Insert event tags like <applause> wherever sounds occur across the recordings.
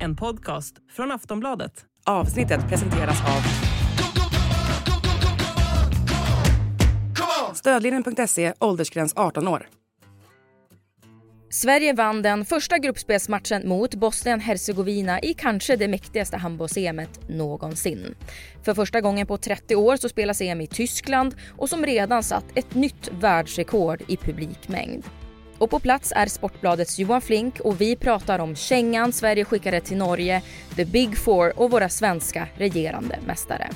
En podcast från Aftonbladet. Avsnittet presenteras av Stödlinjen.se, åldersgräns 18 år. Sverige vann den första gruppspelsmatchen mot Bosnien-Hercegovina i kanske det mäktigaste handbolls-EMet någonsin. För första gången på 30 år så spelas EM i Tyskland och som redan satt ett nytt världsrekord i publikmängd. Och på plats är Sportbladets Johan Flink och vi pratar om kängan Sverige skickade till Norge, the big four och våra svenska regerande mästare.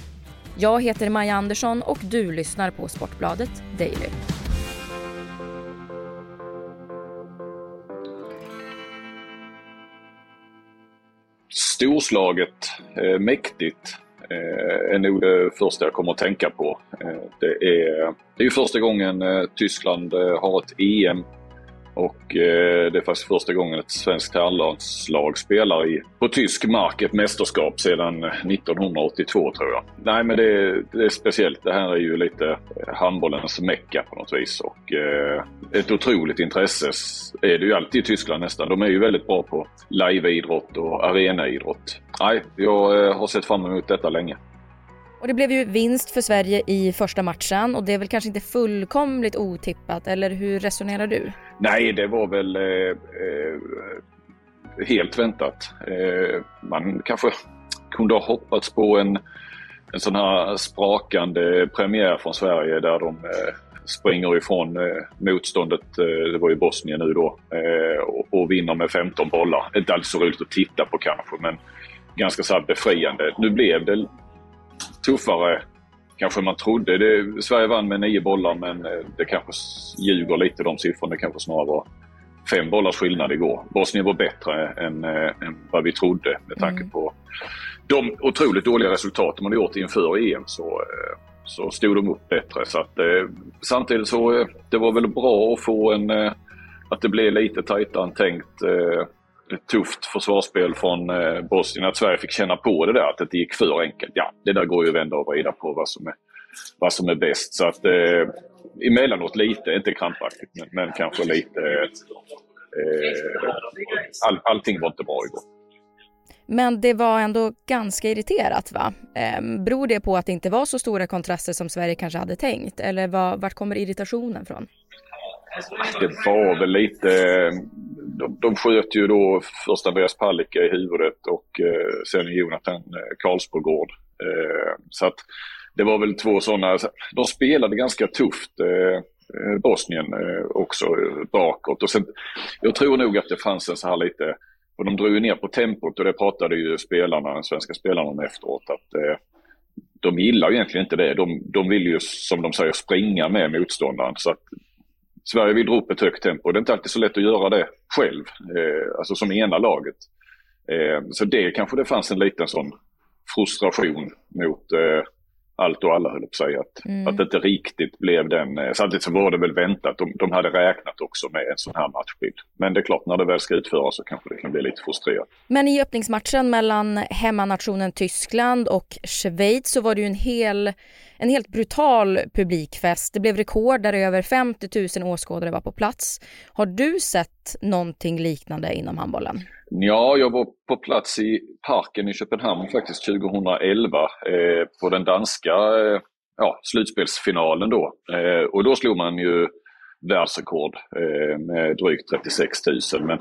Jag heter Maja Andersson och du lyssnar på Sportbladet Daily. Storslaget, eh, mäktigt eh, är nog det första jag kommer att tänka på. Eh, det är, det är första gången eh, Tyskland eh, har ett EM och eh, det är faktiskt första gången ett svenskt herrlandslag spelar i, på tysk mark ett mästerskap sedan 1982 tror jag. Nej men det, det är speciellt. Det här är ju lite eh, handbollens mecka på något vis och eh, ett otroligt intresse är det ju alltid i Tyskland nästan. De är ju väldigt bra på liveidrott och arenaidrott. Nej, jag eh, har sett fram emot detta länge. Och det blev ju vinst för Sverige i första matchen och det är väl kanske inte fullkomligt otippat, eller hur resonerar du? Nej, det var väl eh, eh, helt väntat. Eh, man kanske kunde ha hoppats på en, en sån här sprakande premiär från Sverige där de eh, springer ifrån eh, motståndet, eh, det var ju Bosnien nu då, eh, och, och vinner med 15 bollar. Inte alls så roligt att titta på kanske, men ganska så befriande. Nu blev det tuffare kanske man trodde. Det, Sverige vann med nio bollar men eh, det kanske ljuger lite de siffrorna. Det kanske snarare var fem bollars skillnad igår. Bosnien var bättre än, äh, än vad vi trodde med tanke mm. på de otroligt dåliga resultat hade gjort inför EM. Så, äh, så stod de upp bättre. Så att, samtidigt så det var väl bra att få en att det blev lite tajtare än tänkt tufft försvarsspel från eh, Bosnien. Att Sverige fick känna på det där, att det inte gick för enkelt. Ja, det där går ju att vända och vrida på vad som är, vad som är bäst. Så att eh, emellanåt lite, inte krampaktigt, men, men kanske lite... Eh, all, allting var inte bra igår. Men det var ändå ganska irriterat va? Eh, beror det på att det inte var så stora kontraster som Sverige kanske hade tänkt? Eller var, vart kommer irritationen från? Det var väl lite... De, de sköt ju då först Andreas Palicka i huvudet och eh, sen Jonathan eh, Karlsbogård. Eh, så att det var väl två sådana... De spelade ganska tufft. Eh, eh, Bosnien eh, också bakåt. Och sen, jag tror nog att det fanns en så här lite... Och de drog ju ner på tempot och det pratade ju spelarna, den svenska spelarna om efteråt. Att, eh, de gillar ju egentligen inte det. De, de vill ju som de säger springa med motståndaren. Så att Sverige vill dra upp ett högt tempo. Det är inte alltid så lätt att göra det själv, eh, alltså som ena laget. Eh, så det kanske det fanns en liten sån frustration mot eh, allt och alla höll på att säga. Att, mm. att det inte riktigt blev den. Eh, samtidigt så var det väl väntat. De, de hade räknat också med en sån här matchbild. Men det är klart, när det väl ska utföras så kanske det kan bli lite frustrerat. Men i öppningsmatchen mellan hemmanationen Tyskland och Schweiz så var det ju en hel en helt brutal publikfest. Det blev rekord där över 50 000 åskådare var på plats. Har du sett någonting liknande inom handbollen? Ja, jag var på plats i parken i Köpenhamn faktiskt 2011 eh, på den danska eh, ja, slutspelsfinalen då. Eh, och då slog man ju världsrekord eh, med drygt 36 000. Men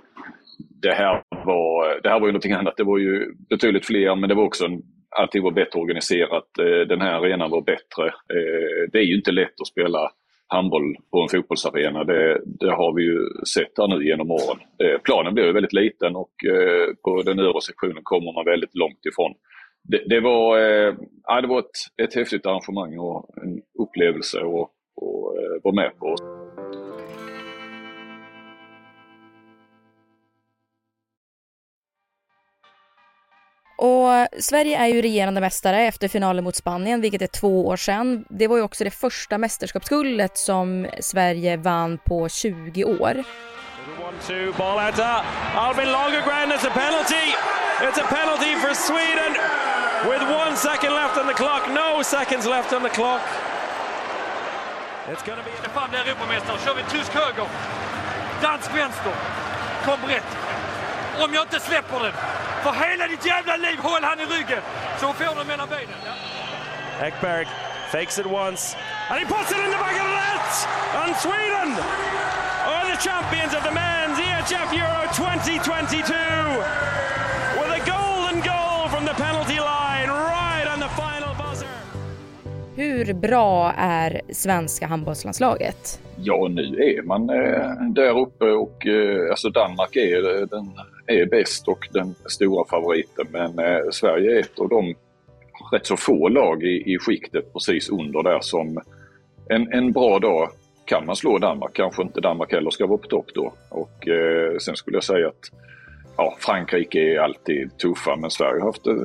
det här, var, det här var ju någonting annat. Det var ju betydligt fler men det var också en allting var bättre organiserat. Eh, den här arenan var bättre. Eh, det är ju inte lätt att spela handboll på en fotbollsarena. Det, det har vi ju sett här nu genom åren. Eh, planen blir ju väldigt liten och eh, på den övre sektionen kommer man väldigt långt ifrån. Det, det var, eh, ja, det var ett, ett häftigt arrangemang och en upplevelse att eh, vara med på. Och Sverige är ju regerande mästare efter finalen mot Spanien, vilket är två år sedan. Det var ju också det första mästerskapsguldet som Sverige vann på 20 år. Ball out Albin Lagergren, it's a penalty! It's a penalty for Sweden! With one second left on the clock, no seconds left on the clock. It's gonna be... Fan blir Europamästare, kör vi tysk höger! dansk vänster. Kom rätt. Om jag inte släpper den. För hela ditt jävla liv, håll han i ryggen. Så får du mellan benen. Ja. Ekberg fakes it once. And he puts it in the back of the net! And Sweden are the champions of the men's EHF Euro 2022 with a golden goal from the penalty line right on the final buzzer. Hur bra är svenska handbollslandslaget? Ja, nu är man eh, där uppe och eh, alltså Danmark är, eh, den, är bäst och den stora favoriten. Men eh, Sverige är ett av de rätt så få lag i, i skiktet precis under där som en, en bra dag kan man slå Danmark. Kanske inte Danmark heller ska vara på topp då. Och eh, sen skulle jag säga att ja, Frankrike är alltid tuffa men Sverige har haft eh,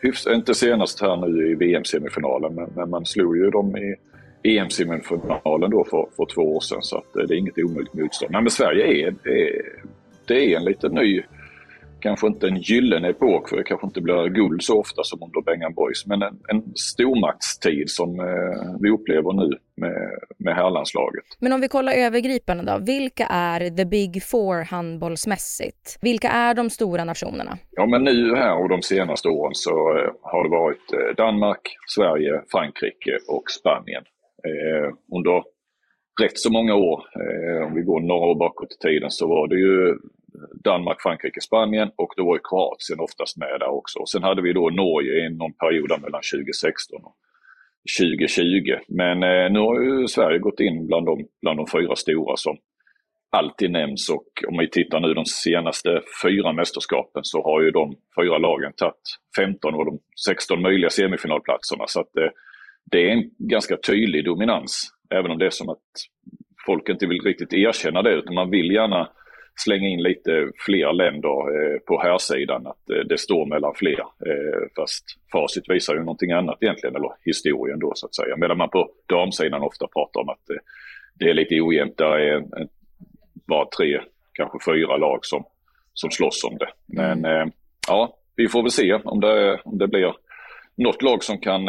hyfs, inte senast här nu i VM-semifinalen men, men, man slog ju dem i EM-semifinalen då för, för två år sedan så att, eh, det är inget omöjligt motstånd. Nej, men Sverige är, är, det är en liten ny kanske inte en gyllene epok, för det kanske inte blir guld så ofta som under Bengan Boys, men en, en stormaktstid som eh, vi upplever nu med, med herrlandslaget. Men om vi kollar övergripande då, vilka är the big four handbollsmässigt? Vilka är de stora nationerna? Ja, men nu här och de senaste åren så eh, har det varit eh, Danmark, Sverige, Frankrike och Spanien. Eh, under rätt så många år, eh, om vi går några år bakåt i tiden, så var det ju Danmark, Frankrike, Spanien och då var ju Kroatien oftast med där också. Och sen hade vi då Norge i någon period mellan 2016 och 2020. Men eh, nu har ju Sverige gått in bland de, bland de fyra stora som alltid nämns och om vi tittar nu de senaste fyra mästerskapen så har ju de fyra lagen tagit 15 av de 16 möjliga semifinalplatserna. Så att eh, det är en ganska tydlig dominans. Även om det är som att folk inte vill riktigt erkänna det utan man vill gärna slänga in lite fler länder eh, på här sidan att eh, det står mellan fler. Eh, fast facit visar ju någonting annat egentligen, eller historien då så att säga. Medan man på damsidan ofta pratar om att det är lite ojämnt. Där är en, en, bara tre, kanske fyra lag som, som slåss om det. Men mm. ja, vi får väl se om det, om det blir något lag som kan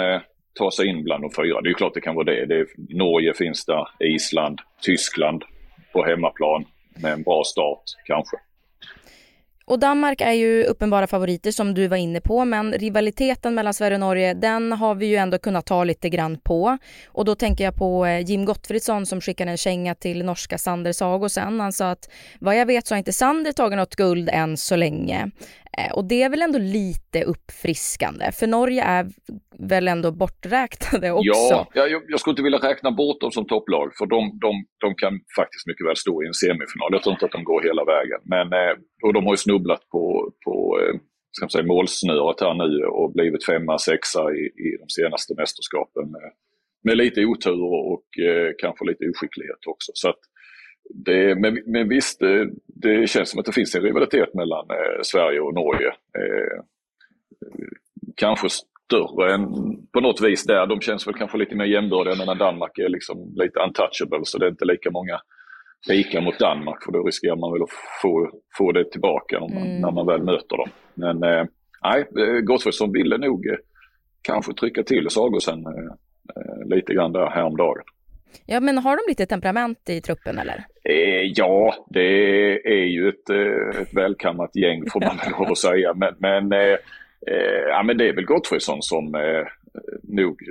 ta sig in bland de fyra. Det är ju klart det kan vara det. det är, Norge finns där, Island, Tyskland på hemmaplan med en bra start kanske. Och Danmark är ju uppenbara favoriter som du var inne på men rivaliteten mellan Sverige och Norge den har vi ju ändå kunnat ta lite grann på. Och då tänker jag på eh, Jim Gottfridsson som skickade en känga till norska Sander Sagosen. Han sa att vad jag vet så har inte Sander tagit något guld än så länge. Eh, och det är väl ändå lite uppfriskande för Norge är väl ändå borträknade också? Ja, jag, jag skulle inte vilja räkna bort dem som topplag för de, de, de kan faktiskt mycket väl stå i en semifinal. Jag tror inte att de går hela vägen. Men, eh, och de har ju snubblat på, på eh, ska säga, målsnöret här nu och blivit femma, sexa i, i de senaste mästerskapen. Med, med lite otur och eh, kanske lite oskicklighet också. Så att, det, men, men visst, det, det, känns som att det finns en rivalitet mellan eh, Sverige och Norge. Eh, kanske större än på något vis där. De känns väl kanske lite mer jämbördiga medan Danmark är liksom lite untouchable så det är inte lika många lika mot Danmark för då riskerar man väl att få, få det tillbaka man, mm. när man väl möter dem. Men eh, nej, eh, Gottfridsson ville nog eh, kanske trycka till Sagosen eh, eh, lite grann där häromdagen. Ja, men har de lite temperament i truppen eller? Eh, ja, det är ju ett, eh, ett välkammat gäng får man väl <laughs> lov att säga. Men, men, eh, eh, ja, men det är väl Gottfridsson som eh, nog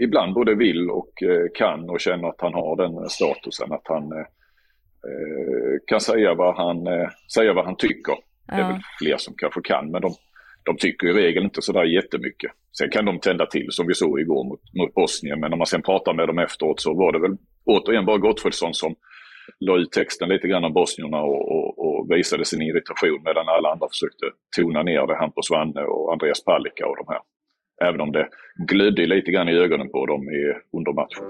ibland både vill och eh, kan och känner att han har den statusen att han kan säga vad han, säga vad han tycker. Ja. Det är väl fler som kanske kan, men de, de tycker i regel inte sådär jättemycket. Sen kan de tända till som vi såg igår mot, mot Bosnien, men när man sen pratar med dem efteråt så var det väl återigen bara Gottfridsson som la ut texten lite grann om bosnierna och, och, och, visade sin irritation medan alla andra försökte tona ner det. Hampus Wanne och Andreas Palicka och de här. Även om det glödde lite grann i ögonen på dem i, under matchen.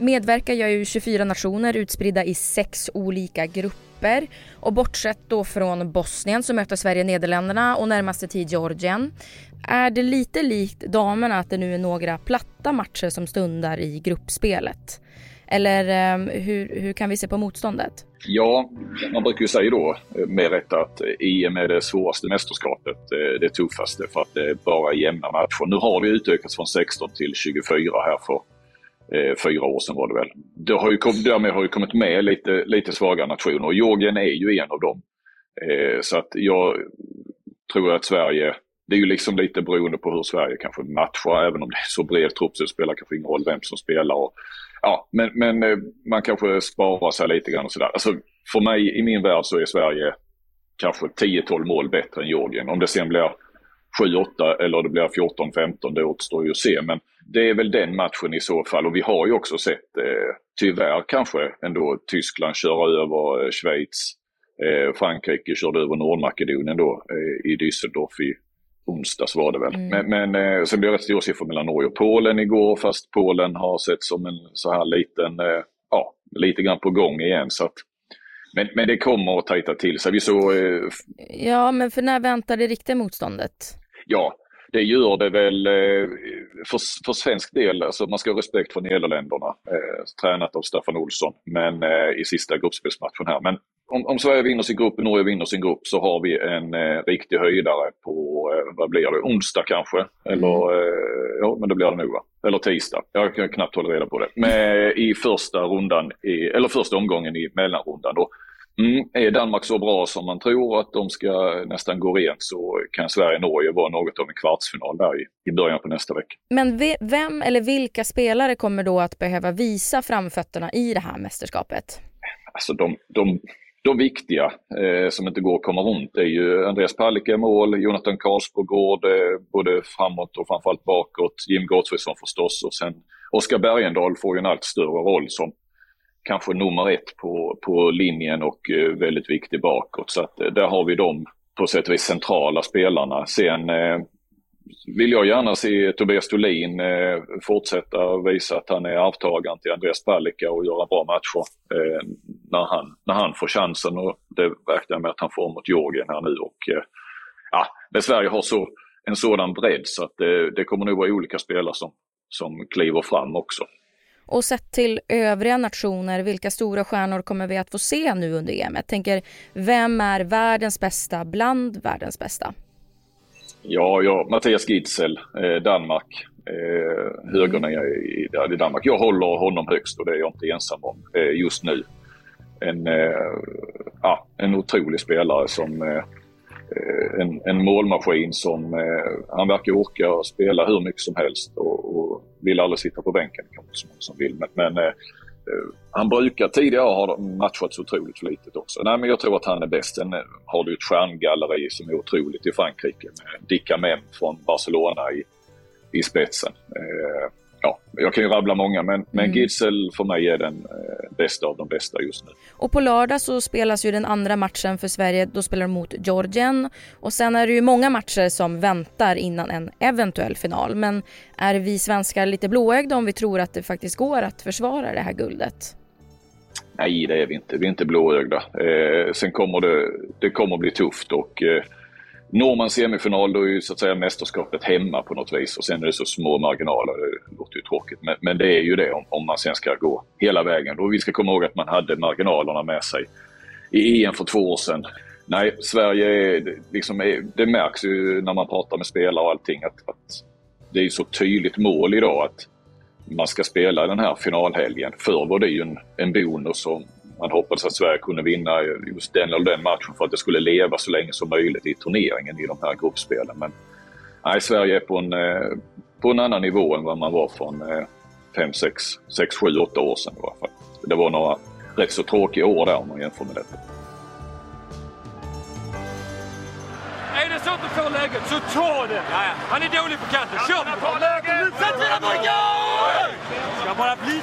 Medverkar jag ju 24 nationer utspridda i sex olika grupper. Och bortsett då från Bosnien så möter Sverige Nederländerna och närmaste tid Georgien. Är det lite likt damerna att det nu är några platta matcher som stundar i gruppspelet? Eller ehm, hur, hur kan vi se på motståndet? Ja, man brukar ju säga då eh, med rätt att eh, EM är det svåraste mästerskapet, eh, det tuffaste för att det är bara jämna matcher. Nu har det utökats från 16 till 24 här för eh, fyra år sedan var det väl. Det har ju kom, därmed har ju kommit med lite, lite svaga nationer och Georgien är ju en av dem. Eh, så att jag tror att Sverige, det är ju liksom lite beroende på hur Sverige kanske matchar, även om det är så bred trupp så det spelar kanske ingen roll vem som spelar. Och, ja, men, men eh, man kanske sparar sig lite grann och sådär. Alltså, för mig, i min värld så är Sverige kanske 10-12 mål bättre än Georgien. Om det sen blir 7-8 eller det blir 14-15, det återstår ju att se. Men det är väl den matchen i så fall och vi har ju också sett, eh, tyvärr kanske ändå, Tyskland köra över eh, Schweiz. Eh, Frankrike körde över Nordmakedonien då eh, i Düsseldorf i onsdags var det väl. Mm. Men, men eh, sen blev det rätt stora siffror mellan Norge och Polen igår fast Polen har sett som en så här liten, eh, ja, lite grann på gång igen. Så att, men, men det kommer att tajta till sig. Vi så, eh, ja, men för när väntar det riktiga motståndet? Ja, det gör det väl eh, för, för svensk del. Alltså man ska ha respekt för Nederländerna, eh, tränat av Staffan Olsson, men eh, i sista gruppspelsmatchen här. Men om, om, Sverige vinner sin grupp och Norge vinner sin grupp så har vi en eh, riktig höjdare på, eh, vad blir det, onsdag kanske? Eller, mm. eh, ja men det blir det nog va? Eller tisdag, jag kan knappt hålla reda på det. Med, I första rundan, i, eller första omgången i mellanrundan då. Mm, är Danmark så bra som man tror att de ska nästan gå rent så kan Sverige-Norge vara något av en kvartsfinal där i, i början på nästa vecka. Men vem eller vilka spelare kommer då att behöva visa framfötterna i det här mästerskapet? Alltså de, de, de viktiga eh, som inte går att komma runt är ju Andreas Palicka i mål, Jonathan Karlsbogård eh, både framåt och framförallt bakåt, Jim Gottfridsson förstås och sen Oskar Bergendahl får ju en allt större roll som kanske nummer ett på, på linjen och eh, väldigt viktig bakåt. Så att, eh, där har vi de på sätt och vis centrala spelarna. Sen eh, vill jag gärna se Tobias Thulin eh, fortsätta visa att han är arvtagaren till Andreas Palicka och göra bra matcher eh, när, han, när han får chansen och det räknar jag med att han får mot Georgien här nu. Och, eh, ja, men Sverige har så, en sådan bredd så att det, det kommer nog vara olika spelare som, som kliver fram också. Och sett till övriga nationer, vilka stora stjärnor kommer vi att få se nu under EM? Jag tänker, vem är världens bästa bland världens bästa? Ja, ja Mattias Gidsel, eh, Danmark. Eh, högerna i, i, Danmark. Jag håller honom högst och det är jag inte ensam om eh, just nu. En, eh, ah, en otrolig spelare som eh, eh, en, en målmaskin som eh, han verkar orka spela hur mycket som helst och, och vill aldrig sitta på bänken. Kanske så många som vill. Men, men eh, Eh, han brukar tidigare ha matchats otroligt flitigt också. Nej, men jag tror att han är bäst. Sen eh, har du ett stjärngalleri som är otroligt i Frankrike med Dicka Mem från Barcelona i, i spetsen. Eh, jag kan ju rabbla många men, men mm. Gidsel för mig är den eh, bästa av de bästa just nu. Och på lördag så spelas ju den andra matchen för Sverige, då spelar de mot Georgien och sen är det ju många matcher som väntar innan en eventuell final. Men är vi svenskar lite blåögda om vi tror att det faktiskt går att försvara det här guldet? Nej, det är vi inte. Vi är inte blåögda. Eh, sen kommer det, det kommer bli tufft och eh, Når man semifinal då är ju så att säga mästerskapet hemma på något vis och sen är det så små marginaler. Det låter ju tråkigt men, men det är ju det om, om man sen ska gå hela vägen. Och vi ska komma ihåg att man hade marginalerna med sig i EM för två år sedan. Nej, Sverige är, liksom är, det märks ju när man pratar med spelare och allting att, att det är så tydligt mål idag att man ska spela den här finalhelgen. Förr var det ju en, en bonus och man hoppades att Sverige kunde vinna just den eller den matchen för att det skulle leva så länge som möjligt i turneringen i de här gruppspelen. Men nej, Sverige är på en, eh, på en annan nivå än vad man var för 5, 6, 6, 7, 8 år sedan i alla fall. Det var några rätt så tråkiga år där om man jämför med detta. Är det så att du får läget så ta det! Han är dålig på kanten, kör! Sätt! Ska bara bli...